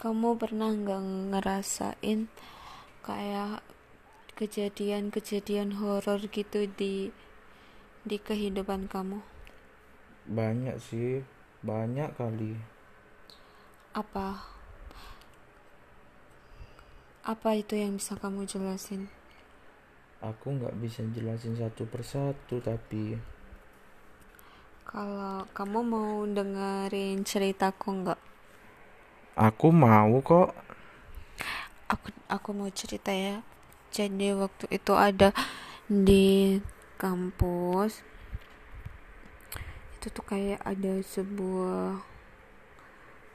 kamu pernah nggak ngerasain kayak kejadian-kejadian horor gitu di di kehidupan kamu? Banyak sih banyak kali. Apa? Apa itu yang bisa kamu jelasin? Aku nggak bisa jelasin satu persatu tapi kalau kamu mau dengerin ceritaku nggak aku mau kok. Aku aku mau cerita ya. Jadi waktu itu ada di kampus itu tuh kayak ada sebuah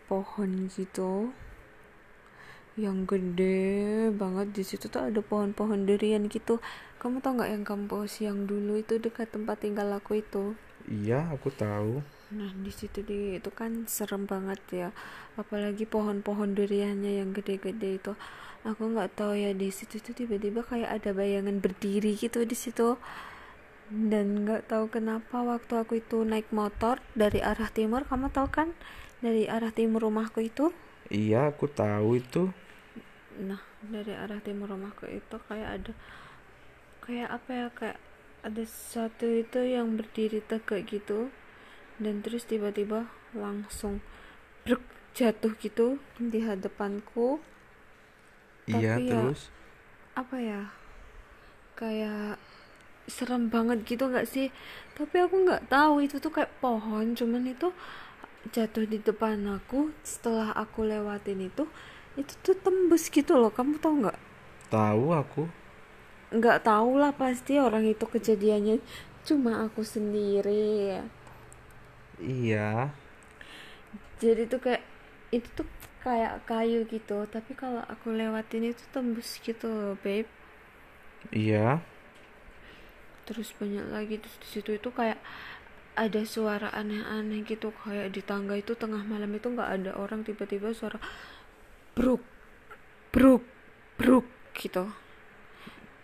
pohon gitu yang gede banget. Di situ tuh ada pohon-pohon durian gitu. Kamu tau nggak yang kampus yang dulu itu dekat tempat tinggal aku itu? Iya aku tahu nah di situ di itu kan serem banget ya. Apalagi pohon-pohon duriannya yang gede-gede itu. Aku nggak tahu ya di situ tuh tiba-tiba kayak ada bayangan berdiri gitu di situ. Dan nggak tahu kenapa waktu aku itu naik motor dari arah timur kamu tahu kan? Dari arah timur rumahku itu? Iya aku tahu itu. Nah dari arah timur rumahku itu kayak ada kayak apa ya kayak ada satu itu yang berdiri tegak gitu dan terus tiba-tiba langsung bruk jatuh gitu di hadapanku. Iya Tapi ya- terus? apa ya? Kayak serem banget gitu nggak sih? Tapi aku nggak tahu itu tuh kayak pohon cuman itu jatuh di depan aku setelah aku lewatin itu itu tuh tembus gitu loh. Kamu tahu nggak? Tahu aku. Nggak tahu lah pasti orang itu kejadiannya. Cuma aku sendiri iya. Jadi tuh kayak itu tuh kayak kayu gitu. Tapi kalau aku lewatin itu tembus gitu loh babe. Iya. Terus banyak lagi terus di situ itu kayak ada suara aneh-aneh gitu. Kayak di tangga itu tengah malam itu nggak ada orang. Tiba-tiba suara bruk bruk bruk gitu.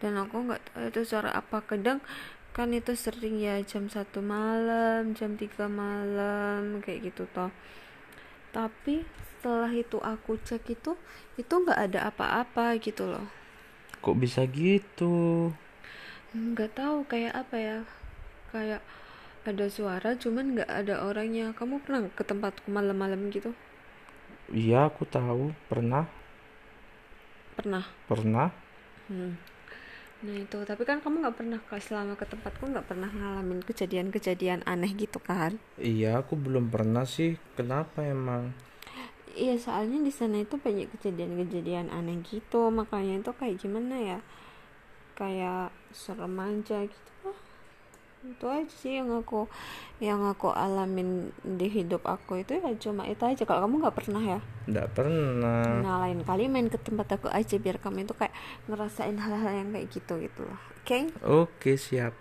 Dan aku nggak tahu itu suara apa. Kadang kan itu sering ya jam satu malam jam 3 malam kayak gitu toh. Tapi setelah itu aku cek itu itu nggak ada apa-apa gitu loh. Kok bisa gitu? Nggak tahu kayak apa ya kayak ada suara cuman nggak ada orangnya. Kamu pernah ke tempatku malam-malam gitu? Iya aku tahu. Pernah. Pernah? Pernah. Hmm. Nah itu. Tapi kan kamu nggak pernah ke selama ke tempatku nggak pernah ngalamin kejadian-kejadian aneh gitu kan? Iya aku belum pernah sih. Kenapa emang? Iya soalnya di sana itu banyak kejadian-kejadian aneh gitu. Makanya itu kayak gimana ya? Kayak serem aja gitu. lah itu aja sih yang aku yang aku alamin di hidup aku itu ya cuma itu aja. Kalau kamu nggak pernah ya? Nggak pernah. Nah lain kali main ke tempat aku aja biar kamu itu kayak ngerasain hal-hal yang kayak gitu gitu loh oke? Oke siap